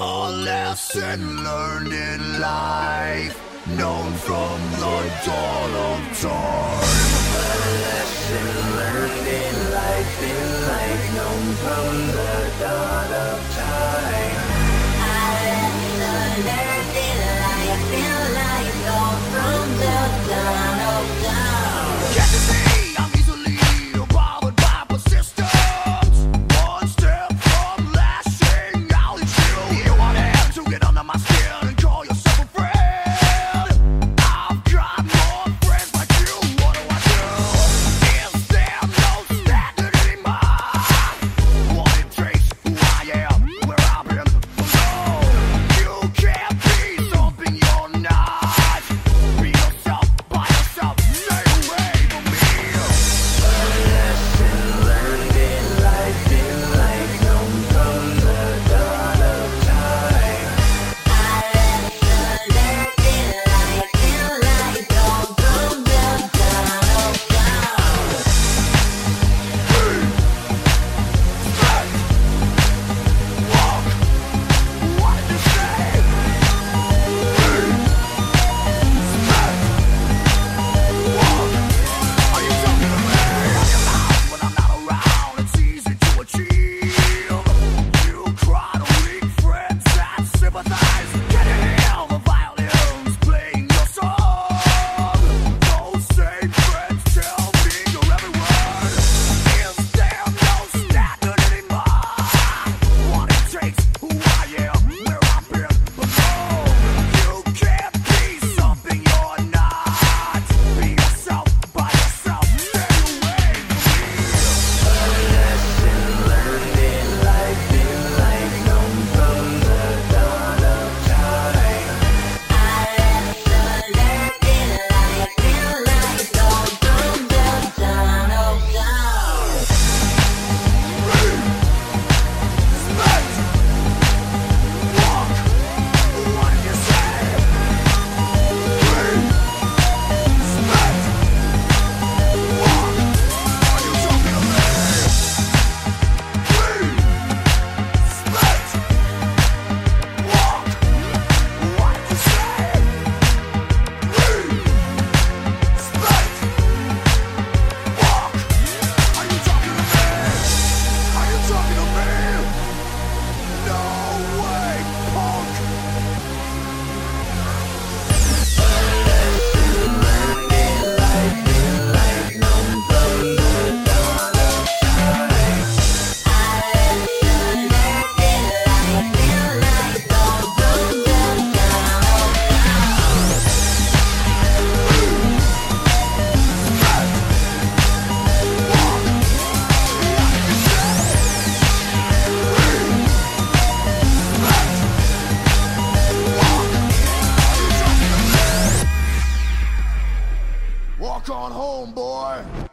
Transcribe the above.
A lesson learned in life, known from the dawn of time. gone home, boy!